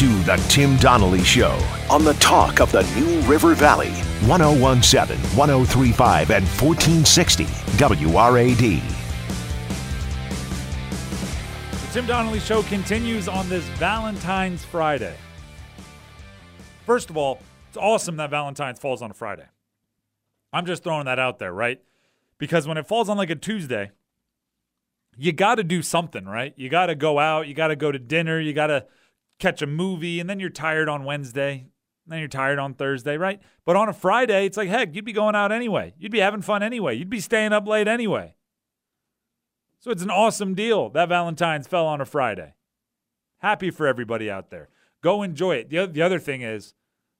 to The Tim Donnelly Show on the talk of the New River Valley, 1017, 1035, and 1460 WRAD. The Tim Donnelly Show continues on this Valentine's Friday. First of all, it's awesome that Valentine's falls on a Friday. I'm just throwing that out there, right? Because when it falls on like a Tuesday, you got to do something, right? You got to go out, you got to go to dinner, you got to catch a movie, and then you're tired on Wednesday, then you're tired on Thursday, right? But on a Friday, it's like, heck, you'd be going out anyway. You'd be having fun anyway. You'd be staying up late anyway. So it's an awesome deal that Valentine's fell on a Friday. Happy for everybody out there. Go enjoy it. The, the other thing is,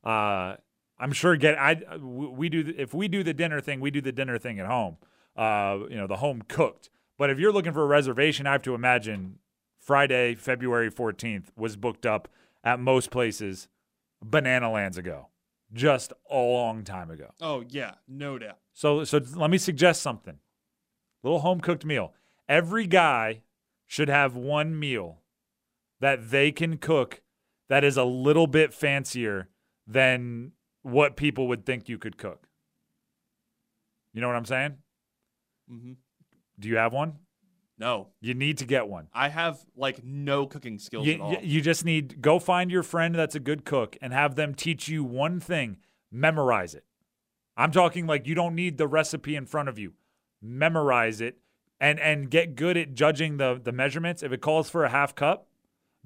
uh, I'm sure get I we do if we do the dinner thing, we do the dinner thing at home. Uh, you know, the home cooked. But if you're looking for a reservation, I have to imagine Friday, February 14th was booked up at most places banana lands ago. Just a long time ago. Oh yeah, no doubt. So so let me suggest something. Little home cooked meal. Every guy should have one meal that they can cook that is a little bit fancier than what people would think you could cook. You know what I'm saying? Mm-hmm. Do you have one? No, You need to get one. I have like no cooking skills You, at all. you- just need go find your friend that's a good cook and have them teach you one thing. Memorize it. I'm talking like you don't need the recipe in front of you. Memorize it and and get good at judging the the measurements. If it calls for a half cup,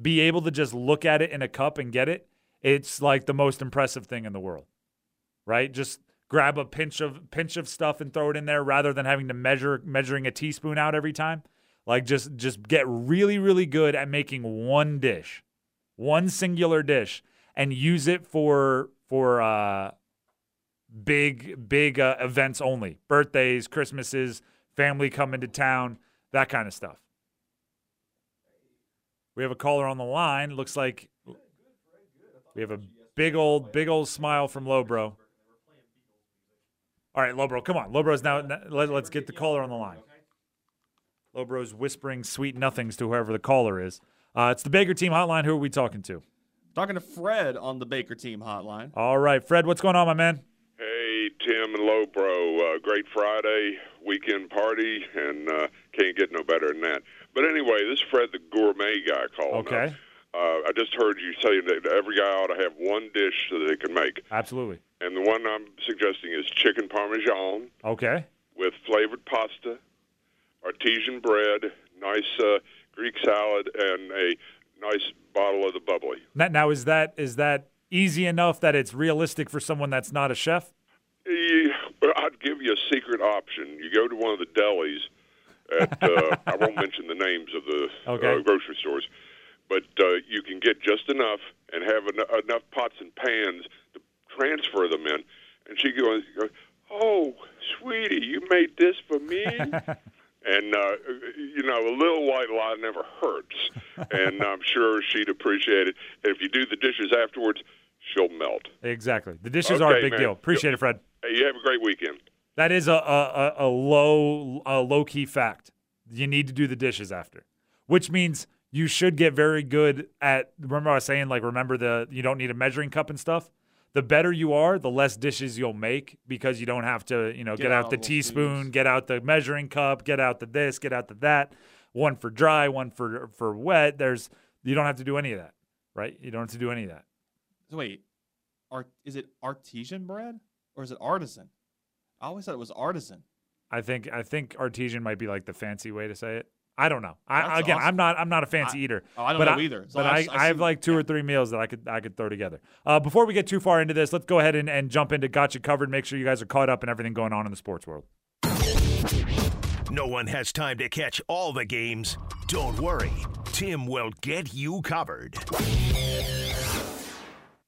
be able to just look at it in a cup and get it. It's like the most impressive thing in the world. Right? Just grab a pinch of pinch of stuff and throw it in there rather than having to measure measuring a teaspoon out every time. Like just just get really really good at making one dish, one singular dish, and use it for for uh, big big uh, events only, birthdays, Christmases, family coming to town, that kind of stuff. We have a caller on the line. Looks like we have a big old big old smile from Lobro. All right, Lobro, come on. Lobro's now. Let, let's get the caller on the line. Lobro's whispering sweet nothings to whoever the caller is. Uh, it's the Baker Team Hotline. Who are we talking to? Talking to Fred on the Baker Team hotline. All right, Fred, what's going on, my man? Hey, Tim and Lobro, uh, great Friday weekend party, and uh, can't get no better than that. But anyway, this is Fred the gourmet guy calling. Okay, up. Uh, I just heard you say that every guy ought to have one dish so that they can make, absolutely. and the one I'm suggesting is chicken parmesan Okay, with flavored pasta, artesian bread, nice uh, Greek salad, and a nice bottle of the bubbly. now, is that is that easy enough that it's realistic for someone that's not a chef? Yeah, I'd give you a secret option. You go to one of the delis at uh, I won't mention the names of the Okay. uh, grocery stores, but uh, you can get just enough and have en- enough pots and pans to transfer them in. And she goes, "Oh, sweetie, you made this for me." And uh, you know, a little white lie never hurts, and I'm sure she'd appreciate it. And if you do the dishes afterwards, she'll melt. Exactly. The dishes are a big man. deal. Appreciate it, Fred. Hey, you have a great weekend. That is a a, a, a low a low key fact. You need to do the dishes after, which means you should get very good at. Remember, I was saying like remember the you don't need a measuring cup and stuff. The better you are, the less dishes you'll make because you don't have to you know get, Get out out the teaspoon, spoons. get out the measuring cup, get out the this, get out the that. One for dry, one for for wet. There's you don't have to do any of that, right? You don't have to do any of that. So wait, art is it artesian bread or is it artisan? I always thought it was artisan. I think I think artesian might be like the fancy way to say it. I don't know. I, That's again, awesome. I'm not I'm not a fancy I- eater. Oh, I don't but know I, either. So but I've- I, I've I have like two or three meals that I could I could throw together. Uh, before we get too far into this, let's go ahead and, and jump into Gotcha Covered. Make sure you guys are caught up in everything going on in the sports world. No one has time to catch all the games. Don't worry, Tim will get you covered.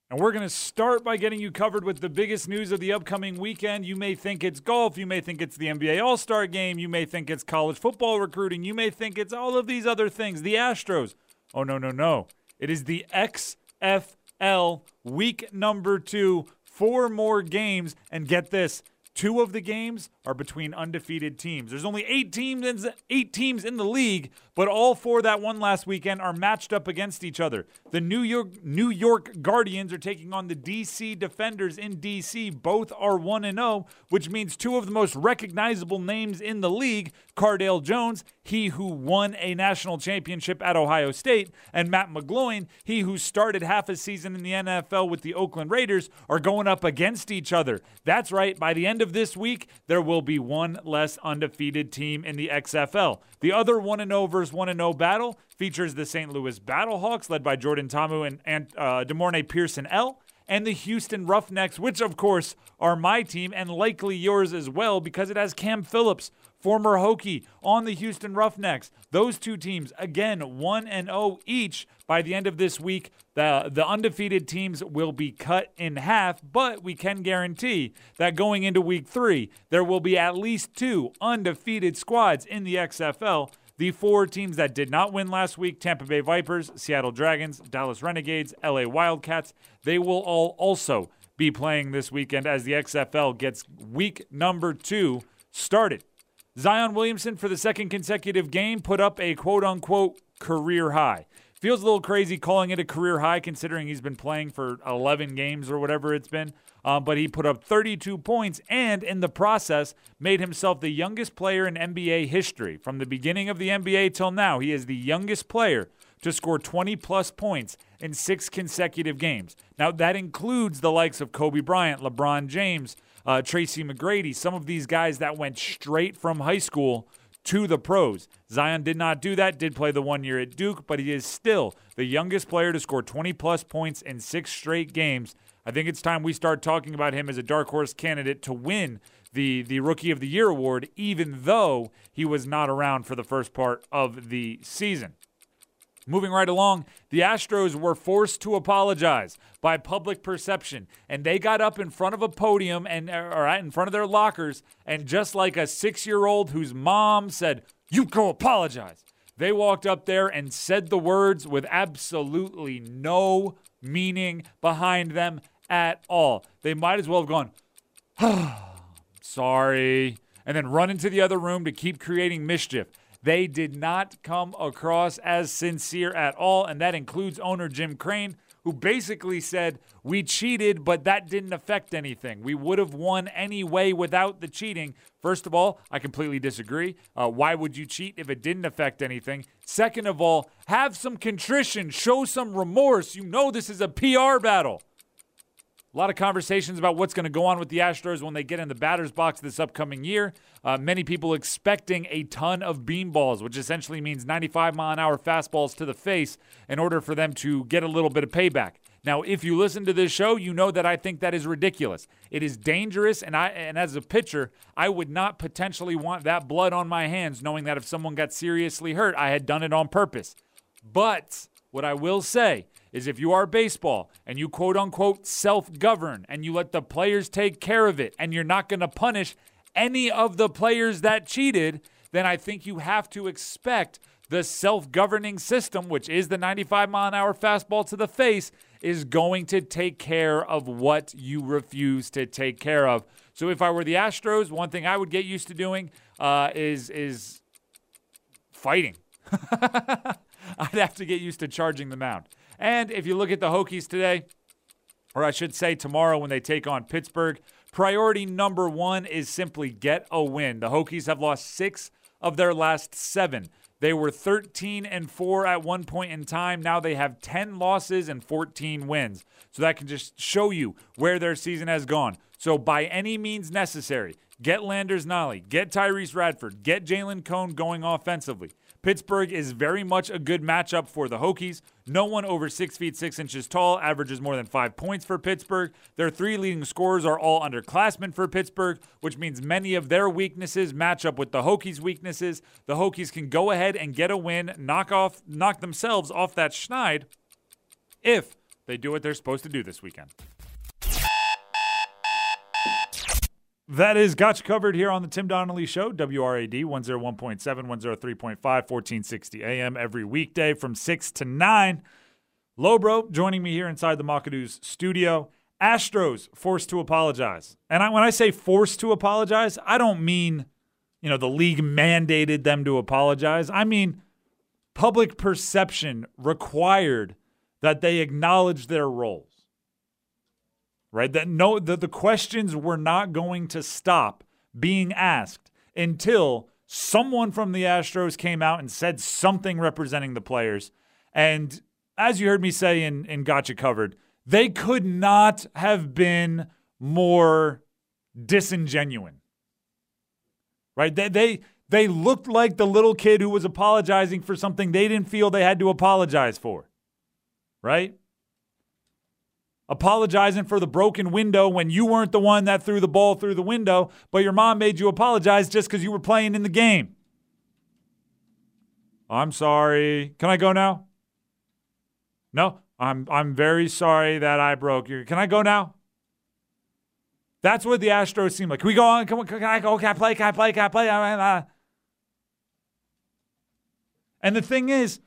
And we're going to start by getting you covered with the biggest news of the upcoming weekend. You may think it's golf. You may think it's the NBA All Star game. You may think it's college football recruiting. You may think it's all of these other things. The Astros. Oh, no, no, no. It is the XFL week number two. Four more games. And get this two of the games are between undefeated teams. There's only eight teams, in, eight teams in the league, but all four that won last weekend are matched up against each other. The New York New York Guardians are taking on the DC Defenders in DC. Both are 1 and 0, which means two of the most recognizable names in the league, Cardale Jones, he who won a national championship at Ohio State, and Matt McGloin, he who started half a season in the NFL with the Oakland Raiders, are going up against each other. That's right, by the end of this week, there will be one less undefeated team in the XFL. The other 1 0 versus 1 0 battle features the St. Louis Battlehawks, led by Jordan Ta'amu and, and uh, De'Mornay Pierson-El and the Houston Roughnecks, which of course are my team and likely yours as well because it has Cam Phillips, former Hokie, on the Houston Roughnecks. Those two teams, again, 1 and 0 each. By the end of this week, the, the undefeated teams will be cut in half, but we can guarantee that going into week three, there will be at least two undefeated squads in the XFL. The four teams that did not win last week Tampa Bay Vipers, Seattle Dragons, Dallas Renegades, LA Wildcats they will all also be playing this weekend as the XFL gets week number two started. Zion Williamson, for the second consecutive game, put up a quote unquote career high. Feels a little crazy calling it a career high considering he's been playing for 11 games or whatever it's been. Um, but he put up 32 points and, in the process, made himself the youngest player in NBA history. From the beginning of the NBA till now, he is the youngest player to score 20 plus points in six consecutive games. Now, that includes the likes of Kobe Bryant, LeBron James, uh, Tracy McGrady, some of these guys that went straight from high school to the pros. Zion did not do that, did play the one year at Duke, but he is still the youngest player to score 20 plus points in six straight games. I think it's time we start talking about him as a dark horse candidate to win the, the Rookie of the Year award, even though he was not around for the first part of the season. Moving right along, the Astros were forced to apologize by public perception, and they got up in front of a podium and or in front of their lockers, and just like a six-year-old whose mom said, "You go apologize," they walked up there and said the words with absolutely no meaning behind them at all. They might as well have gone, ah, "Sorry," and then run into the other room to keep creating mischief. They did not come across as sincere at all, and that includes owner Jim Crane, who basically said, We cheated, but that didn't affect anything. We would have won anyway without the cheating. First of all, I completely disagree. Uh, why would you cheat if it didn't affect anything? Second of all, have some contrition, show some remorse. You know this is a PR battle. A lot of conversations about what's going to go on with the Astros when they get in the batter's box this upcoming year. Uh, many people expecting a ton of beanballs, which essentially means 95 mile an hour fastballs to the face in order for them to get a little bit of payback. Now, if you listen to this show, you know that I think that is ridiculous. It is dangerous, and I and as a pitcher, I would not potentially want that blood on my hands, knowing that if someone got seriously hurt, I had done it on purpose. But what I will say is if you are baseball and you quote unquote self govern and you let the players take care of it and you're not going to punish any of the players that cheated, then I think you have to expect the self governing system, which is the 95 mile an hour fastball to the face, is going to take care of what you refuse to take care of. So if I were the Astros, one thing I would get used to doing uh, is is fighting. I'd have to get used to charging the mound. And if you look at the Hokies today, or I should say tomorrow when they take on Pittsburgh, priority number one is simply get a win. The Hokies have lost six of their last seven. They were 13 and 4 at one point in time. Now they have 10 losses and 14 wins. So that can just show you where their season has gone. So, by any means necessary, get Landers Nolley, get Tyrece Radford, get Jalen Cone going offensively. Pittsburgh is very much a good matchup for the Hokies. No one over six feet six inches tall averages more than five points for Pittsburgh. Their three leading scorers are all underclassmen for Pittsburgh, which means many of their weaknesses match up with the Hokies' weaknesses. The Hokies can go ahead and get a win, knock off, knock themselves off that schneid if they do what they're supposed to do this weekend. That is Gotcha Covered here on the Tim Donnelly Show, WRAD 101.7, 103.5, 1460 AM every weekday from 6 to 9. Lobro joining me here inside the Makadoos studio. Astros forced to apologize. And I, when I say forced to apologize, I don't mean, you know, the league mandated them to apologize. I mean, public perception required that they acknowledge their roles. Right? That no that the questions were not going to stop being asked until someone from the Astros came out and said something representing the players. And as you heard me say in, in Gotcha Covered, they could not have been more disingenuous. Right? They, they they looked like the little kid who was apologizing for something they didn't feel they had to apologize for. Right? Apologizing for the broken window when you weren't the one that threw the ball through the window, but your mom made you apologize just because you were playing in the game. I'm sorry. Can I go now? No, I'm I'm very sorry that I broke your. Can I go now? That's what the Astros seem like. Can we go on? Can, we, can I go? Can I play? Can I play? Can I play? Ah, ah, ah. And the thing is,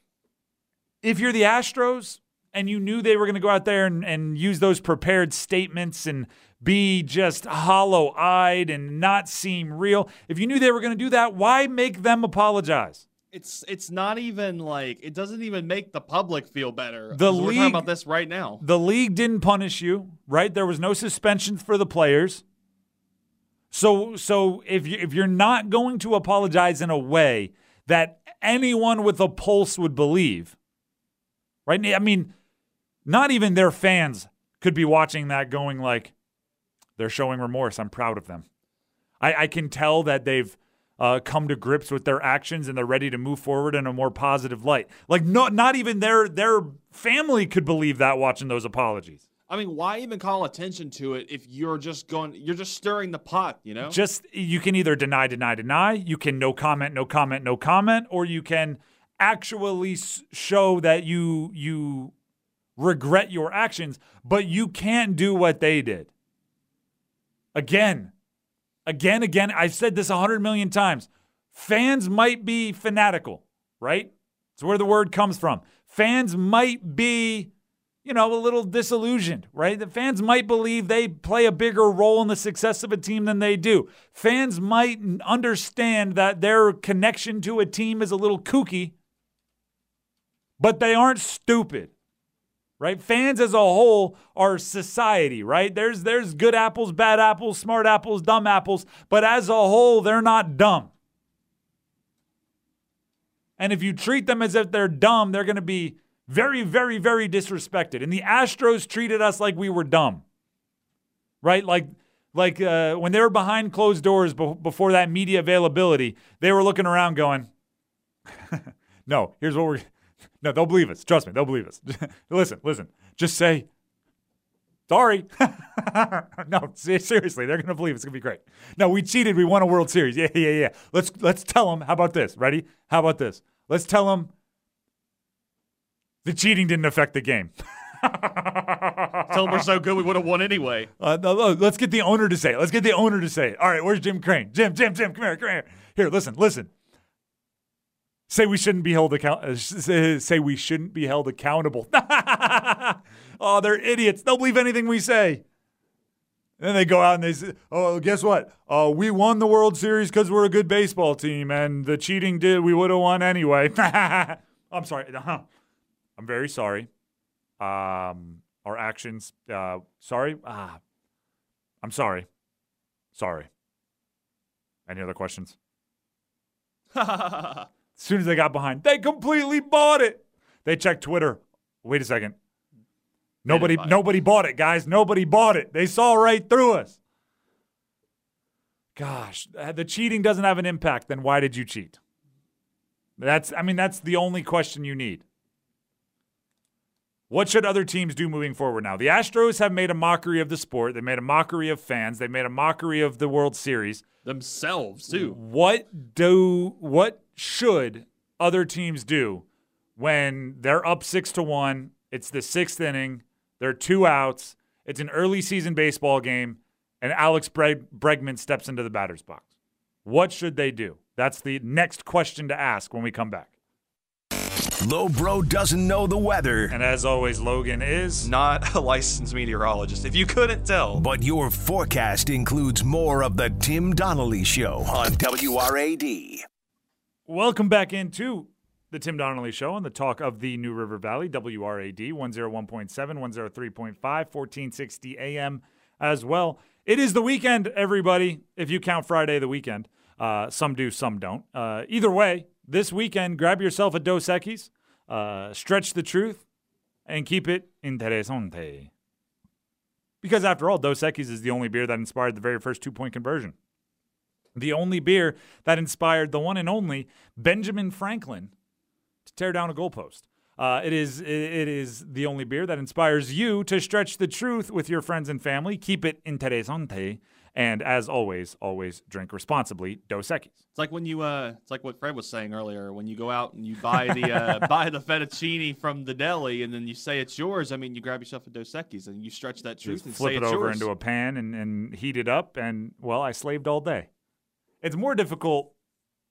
if you're the Astros and you knew they were going to go out there and, and use those prepared statements and be just hollow eyed and not seem real, if you knew they were going to do that, why make them apologize? It's it's not even like it doesn't even make the public feel better. The 'Cause we're league- talking about this right now. The league didn't punish you, right? There was no suspensions for the players. So so if you if you're not going to apologize in a way that anyone with a pulse would believe, right? I mean, not even their fans could be watching that going like, they're showing remorse. I'm proud of them. I, I can tell that they've uh, come to grips with their actions and they're ready to move forward in a more positive light. Like, no, not even their their family could believe that watching those apologies. I mean, why even call attention to it if you're just going you're just stirring the pot, you know? Just you can either deny, deny, deny. You can no comment, no comment, no comment, or you can actually show that you you regret your actions, but you can't do what they did. Again, again, again. I've said this a hundred million times. Fans might be fanatical, right? It's where the word comes from. Fans might be, you know, a little disillusioned, right? The fans might believe they play a bigger role in the success of a team than they do. Fans might understand that their connection to a team is a little kooky, but they aren't stupid right? Fans as a whole are society, right? There's there's good apples, bad apples, smart apples, dumb apples, but as a whole, they're not dumb. And if you treat them as if they're dumb, they're going to be very, very, very disrespected. And the Astros treated us like we were dumb, right? Like, like uh, when they were behind closed doors be- before that media availability, they were looking around going, "No, here's what we're." No, they'll believe us. Trust me, they'll believe us. listen, listen. Just say, sorry. no, seriously, they're gonna believe it's gonna be great. No, we cheated. We won a World Series. Yeah, yeah, yeah. Let's let's tell them. How about this? Ready? How about this? Let's tell them the cheating didn't affect the game. Tell them we're so good we would have won anyway. Uh, no, no, let's get the owner to say it. Let's get the owner to say it. All right, where's Jim Crane? Jim, Jim, Jim, come here, come here. Here, listen, listen. Say we shouldn't be held account. Uh, say, we shouldn't be held accountable. oh, they're idiots. They'll believe anything we say. And then they go out and they say, "Oh, guess what? Uh, we won the World Series because we're a good baseball team, and the cheating did. We would have won anyway." I'm sorry. Uh-huh. I'm very sorry. Um, our actions. Uh, sorry. Ah, I'm sorry. Sorry. Any other questions? As soon as they got behind, they completely bought it. They checked Twitter. Wait a second. Nobody buy it. nobody bought it, guys. Nobody bought it. They saw right through us. Gosh, uh, the cheating doesn't have an impact, then why did you cheat? That's I mean that's the only question you need. What should other teams do moving forward now? The Astros have made a mockery of the sport. They made a mockery of fans. They made a mockery of the World Series. Themselves too. What do what should other teams do when they're up six to one? It's the sixth inning. There are two outs. It's an early season baseball game, and Alex Breg- Bregman steps into the batter's box. What should they do? That's the next question to ask when we come back. Low Lowbro doesn't know the weather, And as always, Logan is. Not a licensed meteorologist. If you couldn't tell. but your forecast includes more of the Tim Donnelly Show on WRAD. Welcome back into the Tim Donnelly Show on the talk of the New River Valley, WRAD 101.7, 103.5, 1460 AM as well. It is the weekend, everybody, if you count Friday the weekend. Uh, some do, some don't. Uh, either way, this weekend, grab yourself a Dos Equis, uh, stretch the truth, and keep it interesante. Because after all, Dos Equis is the only beer that inspired the very first two point conversion the only beer that inspired the one and only Benjamin Franklin to tear down a goalpost. Uh, it is it, is the only beer that inspires you to stretch the truth with your friends and family. Keep it interesante, and as always, always drink responsibly. Dos Equis. It's like when you uh it's like what Fred was saying earlier, when you go out and you buy the uh buy the fettuccine from the deli and then you say it's yours, I mean you grab yourself a Dos Equis and you stretch that truth Just and flip say it over yours. into a pan and, and heat it up, and well, I slaved all day. It's more difficult,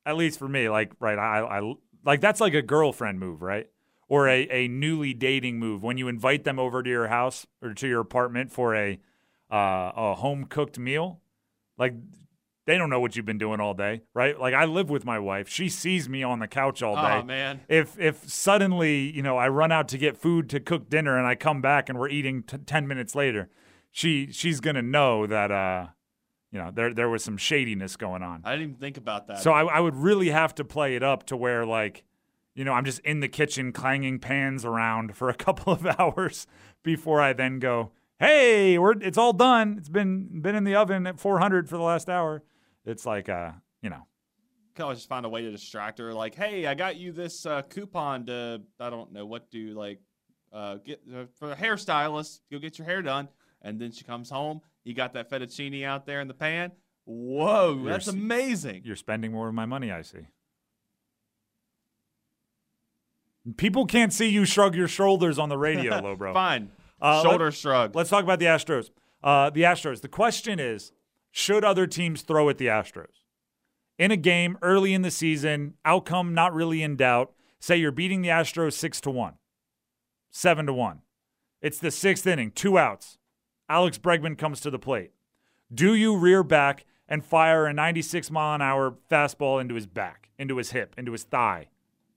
at least for me. Like right, I, I like that's like a girlfriend move, right? Or a, a newly dating move when you invite them over to your house or to your apartment for a uh, a home cooked meal. Like they don't know what you've been doing all day, right? Like I live with my wife. She sees me on the couch all day Oh man. if if suddenly you know I run out to get food to cook dinner and I come back and we're eating t- ten minutes later, she she's gonna know that uh you know there there was some shadiness going on. I didn't even think about that. So I, I would really have to play it up to where like you know I'm just in the kitchen clanging pans around for a couple of hours before I then go hey we're it's all done it's been been in the oven at 400 for the last hour. It's like uh you know can always just find a way to distract her. Like, hey, I got you this uh, coupon to I don't know what do like uh, get uh, for a hairstylist. Go get your hair done, and then she comes home. You got that fettuccine out there in the pan. Whoa, You're that's amazing. You're spending more of my money, I see. People can't see you shrug your shoulders on the radio, low bro. Fine. Uh, Shoulder let- shrug. Let's talk about the Astros. Uh, the Astros. The question is should other teams throw at the Astros? In a game early in the season, outcome not really in doubt. Say you're beating the Astros 6 to 1, 7 to 1. It's the sixth inning, two outs. Alex Bregman comes to the plate. Do you rear back and fire a 96 mile an hour fastball into his back, into his hip, into his thigh,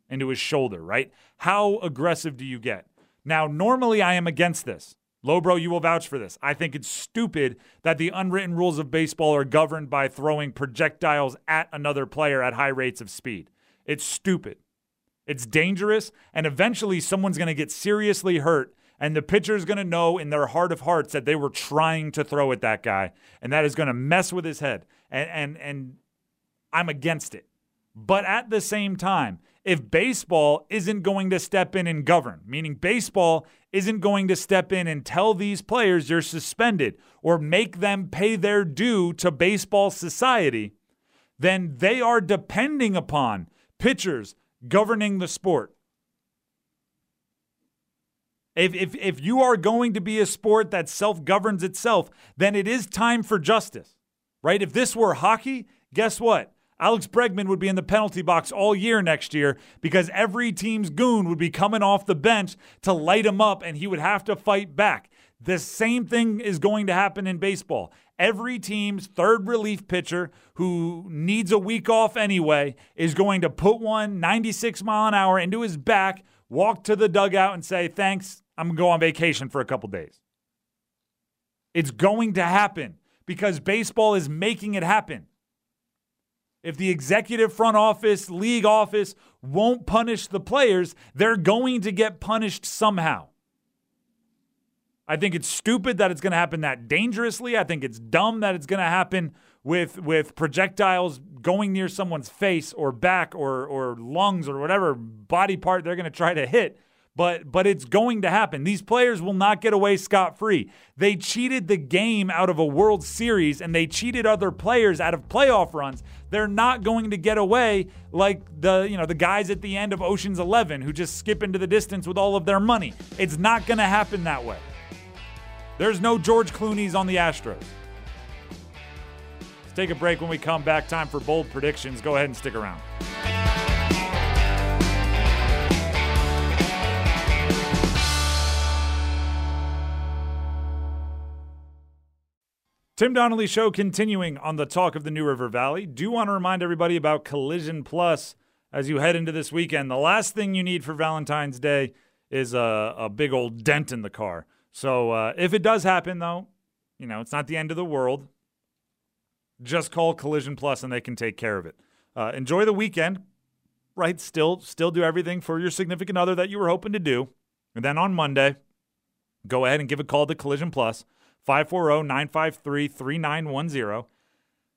into his shoulder, right? How aggressive do you get? Now, normally I am against this. Lowbro, you will vouch for this. I think it's stupid that the unwritten rules of baseball are governed by throwing projectiles at another player at high rates of speed. It's stupid. It's dangerous, and eventually someone's going to get seriously hurt, and the pitcher is going to know in their heart of hearts that they were trying to throw at that guy, and that is going to mess with his head. And and and I'm against it. But at the same time, if baseball isn't going to step in and govern, meaning baseball isn't going to step in and tell these players you're suspended or make them pay their due to baseball society, then they are depending upon pitchers governing the sport. If, if, if you are going to be a sport that self governs itself, then it is time for justice, right? If this were hockey, guess what? Alex Bregman would be in the penalty box all year next year because every team's goon would be coming off the bench to light him up and he would have to fight back. The same thing is going to happen in baseball. Every team's third relief pitcher who needs a week off anyway is going to put one 96 mile an hour into his back, walk to the dugout, and say, Thanks, I'm going to go on vacation for a couple days. It's going to happen because baseball is making it happen. If the executive front office, league office won't punish the players, they're going to get punished somehow. I think it's stupid that it's going to happen that dangerously. I think it's dumb that it's going to happen with with projectiles going near someone's face or back or or lungs or whatever body part they're going to try to hit. But but it's going to happen. These players will not get away scot free. They cheated the game out of a World Series and they cheated other players out of playoff runs. They're not going to get away like the you know the guys at the end of Ocean's 11 who just skip into the distance with all of their money. It's not going to happen that way. There's no George Clooney's on the Astros. Take a break when we come back. Time for bold predictions. Go ahead and stick around. Tim Donnelly show continuing on the talk of the New River Valley. Do want to remind everybody about Collision Plus as you head into this weekend. The last thing you need for Valentine's Day is a, a big old dent in the car. So uh, if it does happen, though, you know, it's not the end of the world. Just call Collision Plus and they can take care of it. Uh, enjoy the weekend, right? Still, still do everything for your significant other that you were hoping to do. And then on Monday, go ahead and give a call to Collision Plus. 540 953 3910.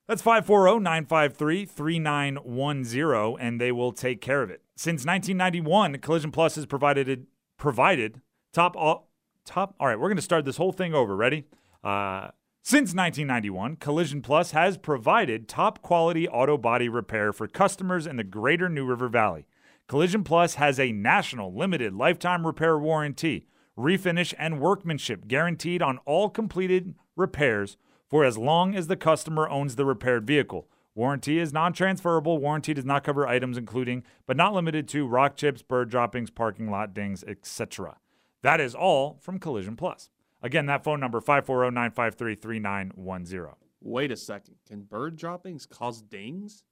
That's 540 953 3910, and they will take care of it. Since 1991, Collision Plus has provided provided top all, top. All right, we're going to start this whole thing over. Ready? Uh, since 1991, Collision Plus has provided top quality auto body repair for customers in the greater New River Valley. Collision Plus has a national limited lifetime repair warranty refinish, and workmanship guaranteed on all completed repairs for as long as the customer owns the repaired vehicle. Warranty is non transferable. Warranty does not cover items including, but not limited to, rock chips, bird droppings, parking lot dings, etc. That is all from Collision Plus. Again, that phone number 540 953 3910. Wait a second. Can bird droppings cause dings?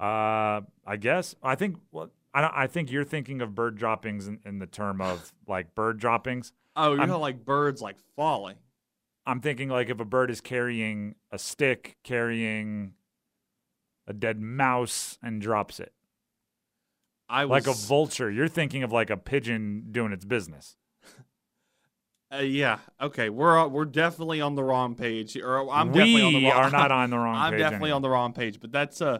Uh, I guess. I think well, I, I think you're thinking of bird droppings in, in the term of like bird droppings. Oh, you I'm- know, like birds like falling. I'm thinking like if a bird is carrying a stick, carrying a dead mouse, and drops it. I was Like a vulture. You're thinking of like a pigeon doing its business. Uh, yeah. Okay. We're uh, we're definitely on the wrong page. Or I'm definitely on the we wrong. are not on the wrong I'm page. definitely anymore. on the wrong page. But that's uh,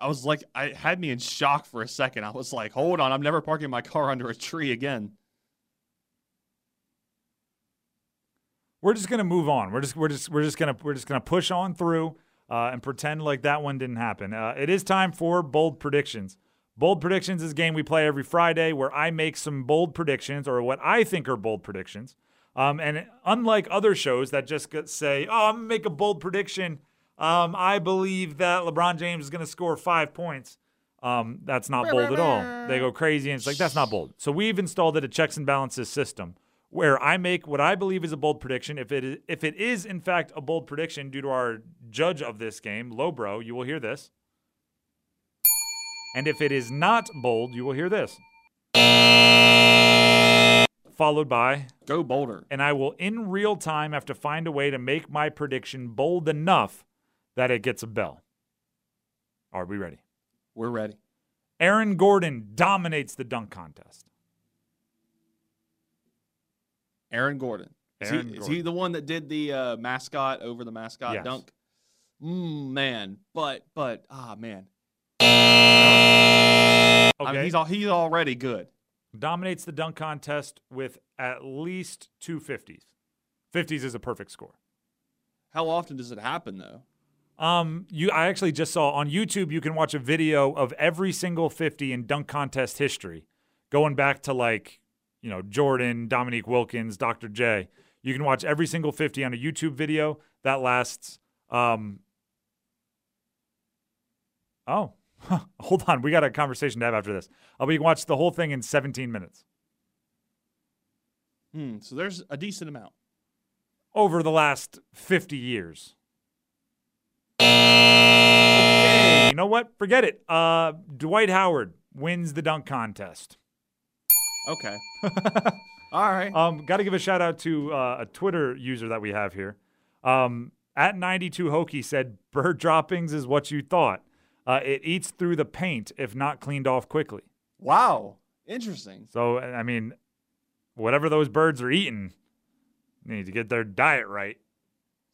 I was like, I had me in shock for a second. I was like, hold on, I'm never parking my car under a tree again. We're just gonna move on. We're just we're just we're just gonna we're just gonna push on through uh, and pretend like that one didn't happen. Uh, it is time for bold predictions. Bold predictions is a game we play every Friday where I make some bold predictions or what I think are bold predictions. Um, and unlike other shows that just say, "Oh, I'm gonna make a bold prediction," um, I believe that LeBron James is gonna score five points. Um, that's not bold at all. They go crazy, and it's like that's not bold. So we've installed it a checks and balances system where I make what I believe is a bold prediction. If it is, if it is in fact a bold prediction due to our judge of this game, Lowbro, you will hear this. And if it is not bold, you will hear this. Followed by, Go Boulder. and I will in real time have to find a way to make my prediction bold enough that it gets a bell. Are we ready? We're ready. Aaron Gordon dominates the dunk contest. Aaron Gordon. Is, Aaron he, is he the one that did the uh, mascot over the mascot Yes. dunk? Mm, man, but but ah man, Okay. I mean, he's all, he's already good. Dominates the dunk contest with at least two 50s. 50s is a perfect score. How often does it happen though? Um, you, I actually just saw on YouTube. You can watch a video of every single 50 in dunk contest history, going back to like, you know, Jordan, Dominique Wilkins, Dr. J. You can watch every single 50 on a YouTube video that lasts. Um, oh, hold on, we got a conversation to have after this. Uh, we can watch the whole thing in 17 minutes Hmm. So there's a decent amount. over the last 50 years. Okay, you know what? Forget it. Uh, Dwight Howard wins the dunk contest. Okay. all right. Um, got to give a shout out to uh, a Twitter user that we have here. Um, at 92 Hokey said, "Bird droppings is what you thought. Uh, it eats through the paint if not cleaned off quickly. Wow. Interesting. So I mean, whatever those birds are eating, they need to get their diet right.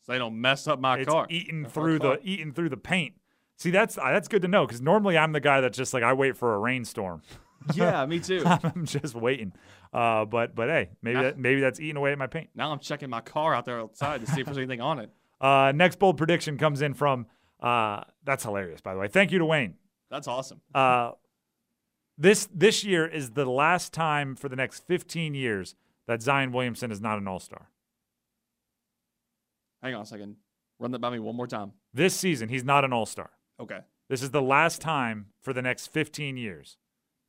So they don't mess up my it's car. eating through car. the eating through the paint. See, that's that's good to know because normally I'm the guy that's just like I wait for a rainstorm. yeah, me too. I'm just waiting. Uh, but but hey, maybe that, maybe that's eating away at my paint. Now I'm checking my car out there outside to see if there's anything on it. Uh, next bold prediction comes in from uh, that's hilarious by the way. Thank you to Wayne. That's awesome. Uh, this this year is the last time for the next 15 years that Zion Williamson is not an All Star. Hang on a second. Run that by me one more time. This season, he's not an All Star. Okay. This is the last time for the next 15 years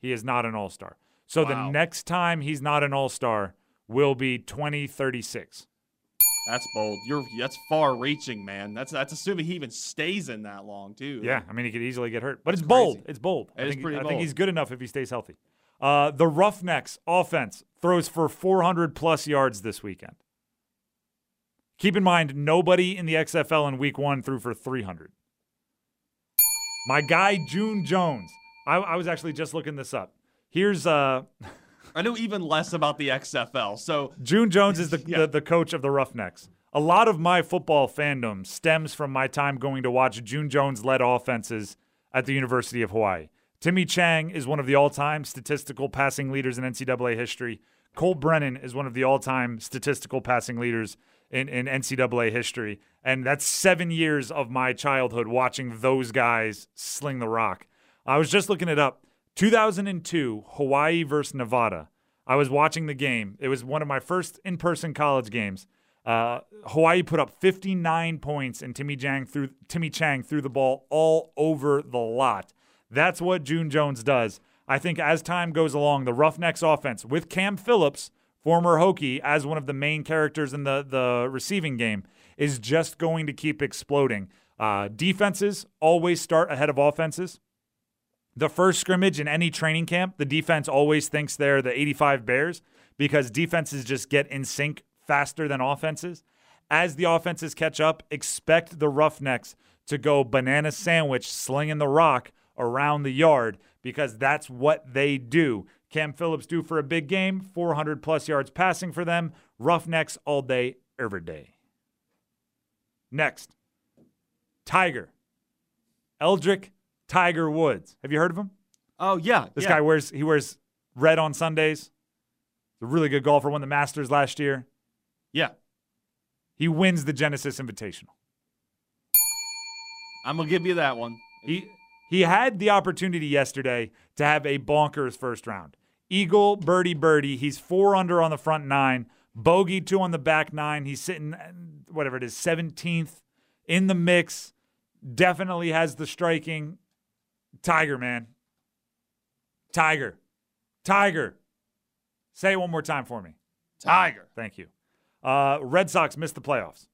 he is not an All Star. So the next time he's not an All Star will be 2036. That's bold. You're that's far reaching, man. That's that's assuming he even stays in that long too. Yeah, I mean he could easily get hurt, but it's That's bold. It's bold. I It is think, pretty I think he's good enough if he stays healthy. Uh, the Roughnecks offense throws for 400 plus yards this weekend. Keep in mind, nobody in the XFL in Week One threw for 300. My guy June Jones. I, I was actually just looking this up. Here's uh, I know even less about the XFL. So June Jones is the, Yeah. the the coach of the Roughnecks. A lot of my football fandom stems from my time going to watch June Jones led offenses at the University of Hawaii. Timmy Chang is one of the all-time statistical passing leaders in NCAA history. Colt Brennan is one of the all-time statistical passing leaders in, in NCAA history. And that's seven years of my childhood watching those guys sling the rock. I was just looking it up. 2002, Hawaii versus Nevada. I was watching the game. It was one of my first in person college games. Uh, Hawaii put up 59 points, and Timmy Chang threw Timmy Chang threw the ball all over the lot. That's what June Jones does. I think as time goes along, the Roughnecks offense with Cam Phillips, former Hokie, as one of the main characters in the the receiving game, is just going to keep exploding. Uh, defenses always start ahead of offenses the first scrimmage in any training camp, the defense always thinks they're the 85 Bears because defenses just get in sync faster than offenses. As the offenses catch up, expect the Roughnecks to go banana sandwich slinging the rock around the yard because that's what they do. Cam Phillips due for a big game, 400 plus yards passing for them. Roughnecks all day, every day. Next, Tiger. Eldrick Tiger Woods. Have you heard of him? oh yeah, This yeah. guy wears he wears red on Sundays. He's a really good golfer. Won the Masters last year. Yeah, He wins the Genesis Invitational. I'm gonna give you that one. He he had the opportunity yesterday to have a bonkers first round. Eagle, birdie, birdie. He's four under on the front nine, bogey two on the back nine. He's sitting whatever it is, seventeenth in the mix. Definitely has the striking. Tiger, man. Tiger. Tiger. Say it one more time for me. Tiger. Thank you. Uh, Red Sox missed the playoffs.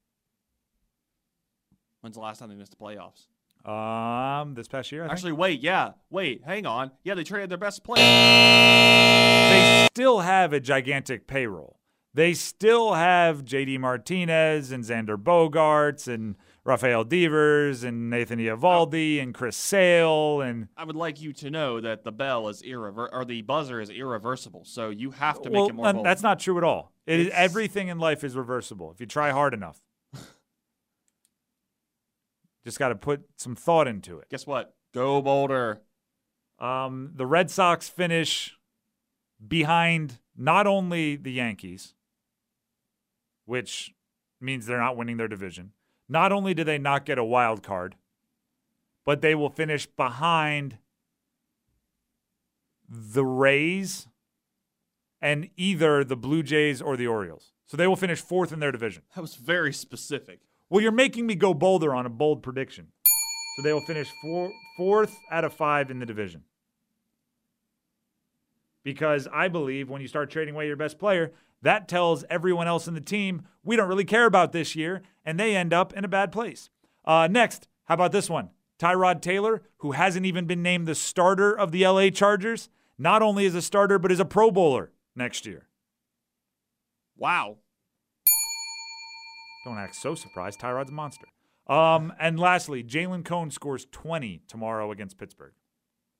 When's the last time they missed the playoffs? Um, this past year, I think. Actually, wait, yeah, wait, hang on. Yeah, they traded their best player. they still have a gigantic payroll. They still have JD Martinez and Xander Bogaerts and Rafael Devers and Nathan Eovaldi and Chris Sale and I would like you to know that the bell is irrever or the buzzer is irreversible. So you have to make well, it more bold. that's not true at all. It is everything in life is reversible if you try hard enough. Just got to put some thought into it. Guess what? Go Boulder. Um, the Red Sox finish behind not only the Yankees, which means they're not winning their division. Not only do they not get a wild card, but they will finish behind the Rays and either the Blue Jays or the Orioles. So they will finish fourth in their division. That was very specific. Well, you're making me go bolder on a bold prediction. So they will finish four, fourth out of five in the division. Because I believe when you start trading away your best player, that tells everyone else in the team we don't really care about this year, and they end up in a bad place. Uh, next, how about this one? Tyrod Taylor, who hasn't even been named the starter of the LA Chargers, not only is a starter, but is a Pro Bowler next year. Wow. Don't act so surprised. Tyrod's a monster. Um, and lastly, Jalen Cone scores 20 tomorrow against Pittsburgh.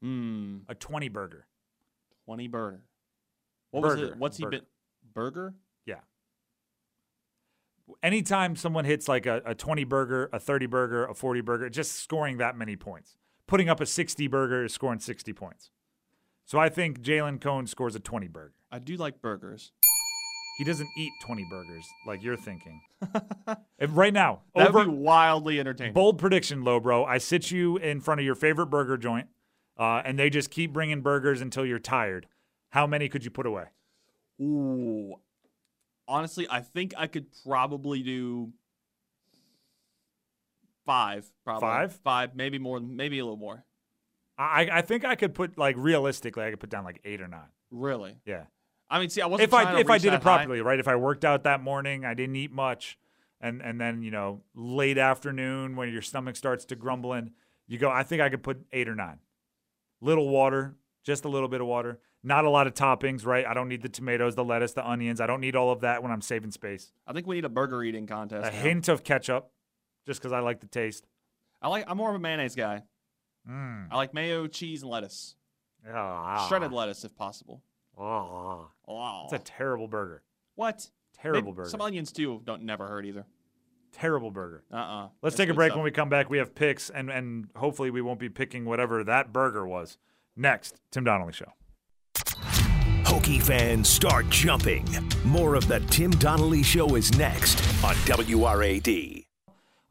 Hmm. A 20 burger. 20 burger. What was it? What's he been? Burger? Yeah. Anytime someone hits like a, a 20 burger, a 30 burger, a 40 burger, just scoring that many points. Putting up a 60 burger is scoring 60 points. So I think Jalen Cone scores a 20 burger. I do like burgers. He doesn't eat 20 burgers like you're thinking. If right now, that would be wildly entertaining. Bold prediction, low bro. I sit you in front of your favorite burger joint, uh, and they just keep bringing burgers until you're tired. How many could you put away? Ooh. Honestly, I think I could probably do five. Probably Five? Five, maybe more, maybe a little more. I, I think I could put like realistically, I could put down like eight or nine. Really? Yeah. I mean, see, I wasn't If I if I did it high. properly, right? If I worked out that morning, I didn't eat much. and and then you know late afternoon when your stomach starts to grumbling, you go. I think I could put eight or nine. Little water, just a little bit of water. Not a lot of toppings, right? I don't need the tomatoes, the lettuce, the onions. I don't need all of that when I'm saving space. I think we need a burger eating contest. A now. hint of ketchup, just because I like the taste. I like. I'm more of a mayonnaise guy. Mm. I like mayo, cheese, and lettuce. Ah. Shredded lettuce if possible. Ah. Oh. It's a terrible burger. what? Terrible Maybe burger. Some onions too. Don't never hurt either. Terrible burger. Uh uh Let's take a break. When we come back, we have picks, and and hopefully we won't be picking whatever that burger was. Next, Tim Donnelly Show. Hokie fans start jumping. More of the Tim Donnelly Show is next on WRAD.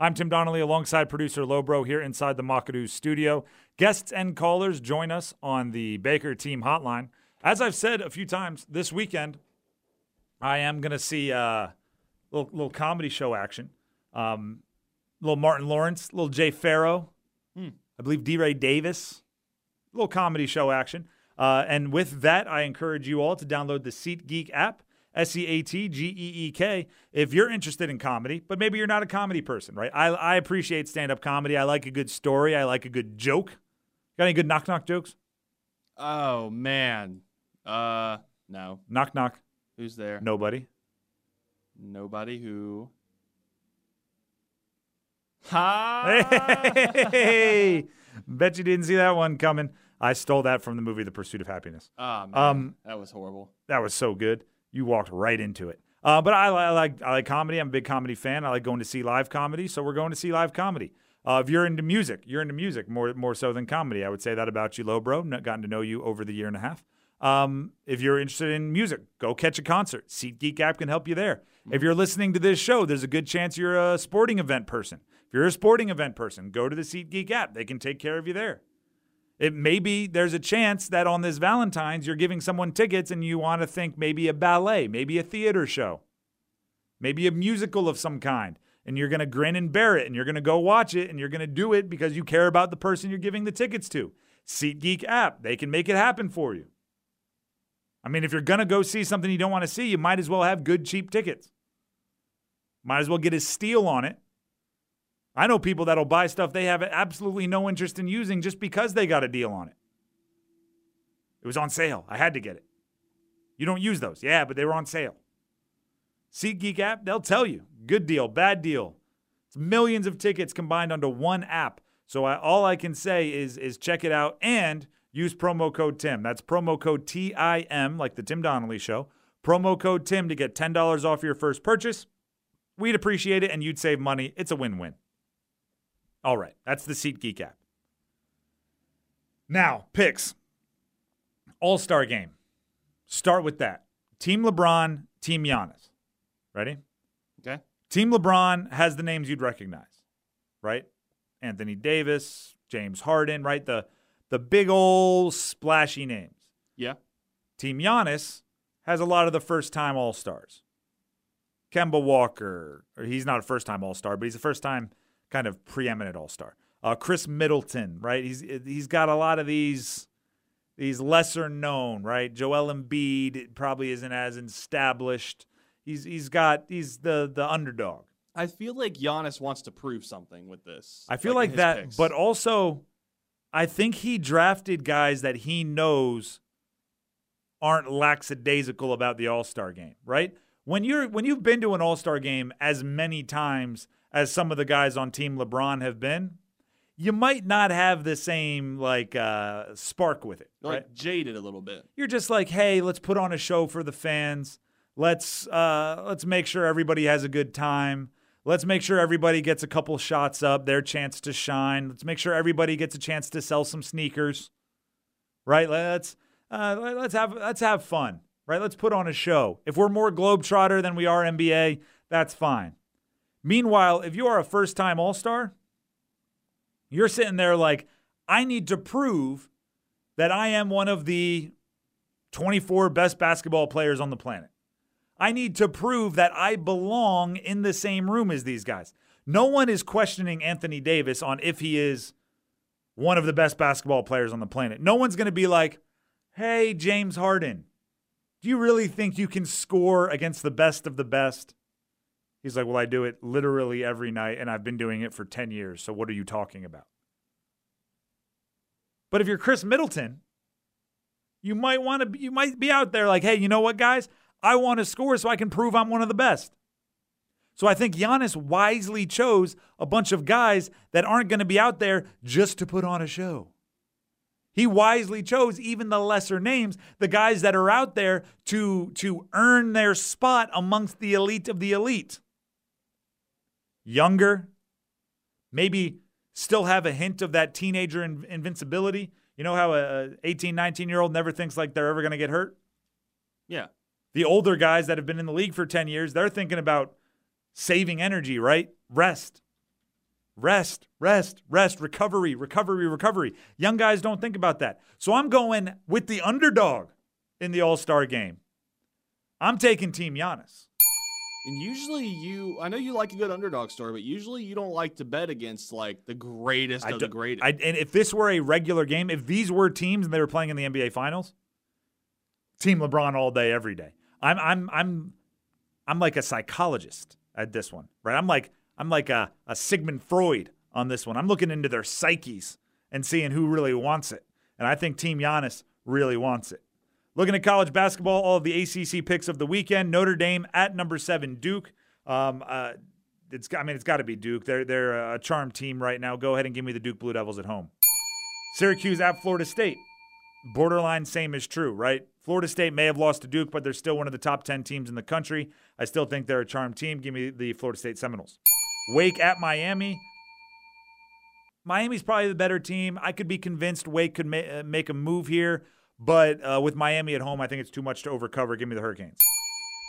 I'm Tim Donnelly alongside producer Lobro here inside the Mockadoo studio. Guests and callers join us on the Baker Team Hotline. As I've said a few times this weekend, I am going to see a uh, little, little comedy show action. Um, little Martin Lawrence, little Jay Pharoah, I believe DeRay Davis, little comedy show action. Uh, and with that, I encourage you all to download the SeatGeek app, S E A T G E E K, if you're interested in comedy, but maybe you're not a comedy person, right? I, I appreciate stand up comedy. I like a good story. I like a good joke. Got any good knock knock jokes? Oh man. Uh, no. Knock knock. Who's there? Nobody. Nobody who. Ha! Hey, bet you didn't see that one coming. I stole that from the movie The Pursuit of Happiness. Oh, man. Um, that was horrible. That was so good. You walked right into it. Uh, but I, I like I like comedy. I'm a big comedy fan. I like going to see live comedy, so we're going to see live comedy. Uh, if you're into music, you're into music more more so than comedy. I would say that about you, low bro. Not gotten to know you over the year and a half. Um, if you're interested in music, go catch a concert. SeatGeek app can help you there. If you're listening to this show, there's a good chance you're a sporting event person. If you're a sporting event person, go to the SeatGeek app. They can take care of you there. It maybe there's a chance that on this Valentine's you're giving someone tickets and you want to think maybe a ballet, maybe a theater show, maybe a musical of some kind, and you're going to grin and bear it and you're going to go watch it and you're going to do it because you care about the person you're giving the tickets to. SeatGeek app, they can make it happen for you. I mean, if you're going to go see something you don't want to see, you might as well have good cheap tickets. Might as well get a steal on it. I know people that'll buy stuff they have absolutely no interest in using just because they got a deal on it. It was on sale. I had to get it. You don't use those. Yeah, but they were on sale. SeatGeek app, they'll tell you. Good deal, bad deal. It's millions of tickets combined under one app. So I, all I can say is is check it out and use promo code Tim. That's promo code T I M, like the Tim Donnelly show. Promo code Tim to get $10 off your first purchase. We'd appreciate it and you'd save money. It's a win-win. All right, that's the SeatGeek app. Now, picks. All Star game. Start with that. Team LeBron, Team Giannis. Ready? Okay. Team LeBron has the names you'd recognize, right? Anthony Davis, James Harden, right? The the big old splashy names. Yeah. Team Giannis has a lot of the first time All Stars. Kemba Walker, or he's not a first time All Star, but he's a first time kind of preeminent All Star. Uh, Khris Middleton, right? He's he's got a lot of these these lesser known, right? Joel Embiid probably isn't as established. He's he's got he's the the underdog. I feel like Giannis wants to prove something with this. I feel in like that, picks. but also I think he drafted guys that he knows aren't lackadaisical about the All-Star game, right? When you're when you've been to an All-Star game as many times as some of the guys on Team LeBron have been, you might not have the same like uh, spark with it, You're, right? like jaded a little bit. You're just like, hey, let's put on a show for the fans. Let's uh, let's make sure everybody has a good time. Let's make sure everybody gets a couple shots up, their chance to shine. Let's make sure everybody gets a chance to sell some sneakers. Right? Let's uh, let's have let's have fun. Right? Let's put on a show. If we're more globetrotter than we are NBA, that's fine. Meanwhile, if you are a first-time All-Star, you're sitting there like, I need to prove that I am one of the 24 best basketball players on the planet. I need to prove that I belong in the same room as these guys. No one is questioning Anthony Davis on if he is one of the best basketball players on the planet. No one's going to be like, hey, James Harden, do you really think you can score against the best of the best? He's like, Well, I do it literally every night, and I've been doing it for 10 years. So what are you talking about? But if you're Khris Middleton, you might want to you might be out there like, hey, you know what, guys? I want to score so I can prove I'm one of the best. So I think Giannis wisely chose a bunch of guys that aren't going to be out there just to put on a show. He wisely chose even the lesser names, the guys that are out there to, to earn their spot amongst the elite of the elite. Younger, maybe still have a hint of that teenager in- invincibility. You know how a 18, 19 year old never thinks like they're ever going to get hurt? Yeah. The older guys that have been in the league for 10 years, they're thinking about saving energy, right? Rest. Rest, rest, rest, recovery, recovery, recovery. Young guys don't think about that. So I'm going with the underdog in the All Star game. I'm taking Team Giannis. And usually you, I know you like a good underdog story, but usually you don't like to bet against like the greatest I of do- the greatest. I, and if this were a regular game, if these were teams and they were playing in the NBA Finals, Team LeBron all day, every day. I'm I'm I'm I'm like a psychologist at this one, right? I'm like I'm like a, a Sigmund Freud on this one. I'm looking into their psyches and seeing who really wants it. And I think Team Giannis really wants it. Looking at college basketball, all of the ACC picks of the weekend: Notre Dame at number seven, Duke. Um, uh, it's I mean it's got to be Duke. They're they're a charmed team right now. Go ahead and give me the Duke Blue Devils at home. Syracuse at Florida State. Borderline same is true, right? Florida State may have lost to Duke, but they're still one of the top 10 teams in the country. I still think they're a charmed team. Give me the Florida State Seminoles. Wake at Miami. Miami's probably the better team. I could be convinced Wake could ma- uh, make a move here, but uh, with Miami at home, I think it's too much to overcover. Give me the Hurricanes.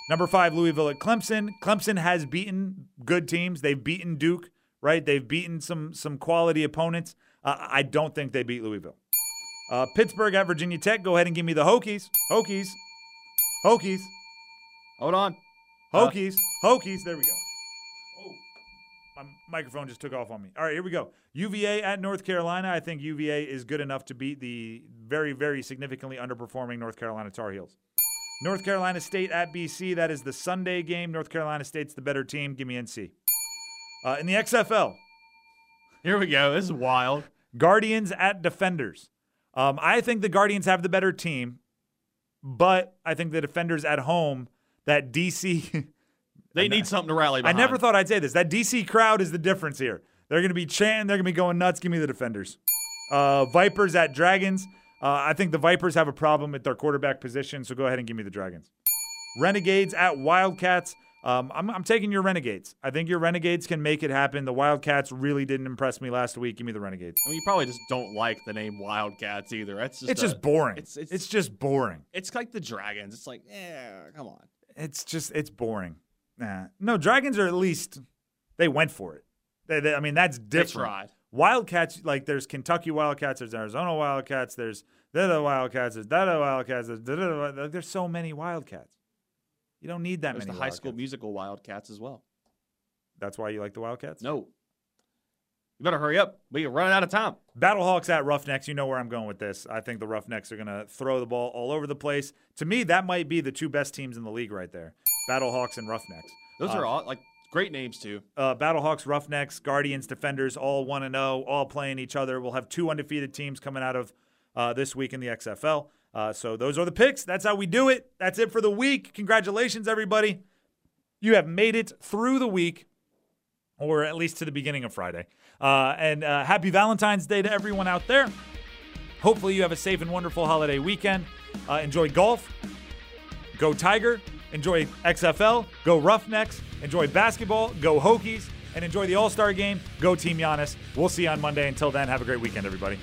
Number five, Louisville at Clemson. Clemson has beaten good teams. They've beaten Duke, right? They've beaten some some quality opponents. Uh, I don't think they beat Louisville. Uh, Pittsburgh at Virginia Tech. Go ahead and give me the Hokies. Hokies. Hokies. Hold on. Hokies. Hokies. There we go. My microphone just took off on me. All right, here we go. UVA at North Carolina. I think UVA is good enough to beat the very, very significantly underperforming North Carolina Tar Heels. North Carolina State at BC. That is the Sunday game. North Carolina State's the better team. Give me NC. Uh, in the XFL, Here we go. This is wild. Guardians at Defenders. Um, I think the Guardians have the better team, but I think the Defenders at home, that DC. They need something to rally I never thought I'd say this. That DC crowd is the difference here. They're going to be chanting. They're going to be going nuts. Give me the Defenders. Uh, Vipers at Dragons. Uh, I think the Vipers have a problem at their quarterback position, so go ahead and give me the Dragons. Renegades at Wildcats. Um, I'm, I'm taking your Renegades. I think your Renegades can make it happen. The Wildcats really didn't impress me last week. Give me the Renegades. I mean, you probably just don't like the name Wildcats either. That's just It's a- just boring. It's, it's it's just boring. it's like the Dragons. It's like, yeah, come on. It's just it's boring. Nah. No, Dragons are at least they went for it. They, they- I mean, that's different. Wildcats, like there's Kentucky Wildcats, there's Arizona Wildcats, there's the other Wildcats, there's that Wildcats, there's there's so many Wildcats. You don't need that There's the many. High School Musical Wildcats as well. That's why you like the Wildcats. No. You better hurry up. We are running out of time. Battlehawks at Roughnecks. You know where I'm going with this. I think the Roughnecks are going to throw the ball all over the place. To me, that might be the two best teams in the league right there. Battlehawks and Roughnecks. Those Uh, are all like great names too. uh, Battlehawks, Roughnecks, Guardians, Defenders, all 1 and 0, all playing each other. We'll have two undefeated teams coming out of uh, this week in the XFL. Uh, so those are the picks. That's how we do it. That's it for the week. Congratulations, everybody. You have made it through the week, or at least to the beginning of Friday. Uh, and uh, happy Valentine's Day to everyone out there. Hopefully, you have a safe and wonderful holiday weekend. Uh, enjoy golf. Go Tiger. Enjoy XFL. Go Roughnecks. Enjoy basketball. Go Hokies. And enjoy the All Star game. Go Team Giannis. We'll see you on Monday. Until then, have a great weekend, everybody.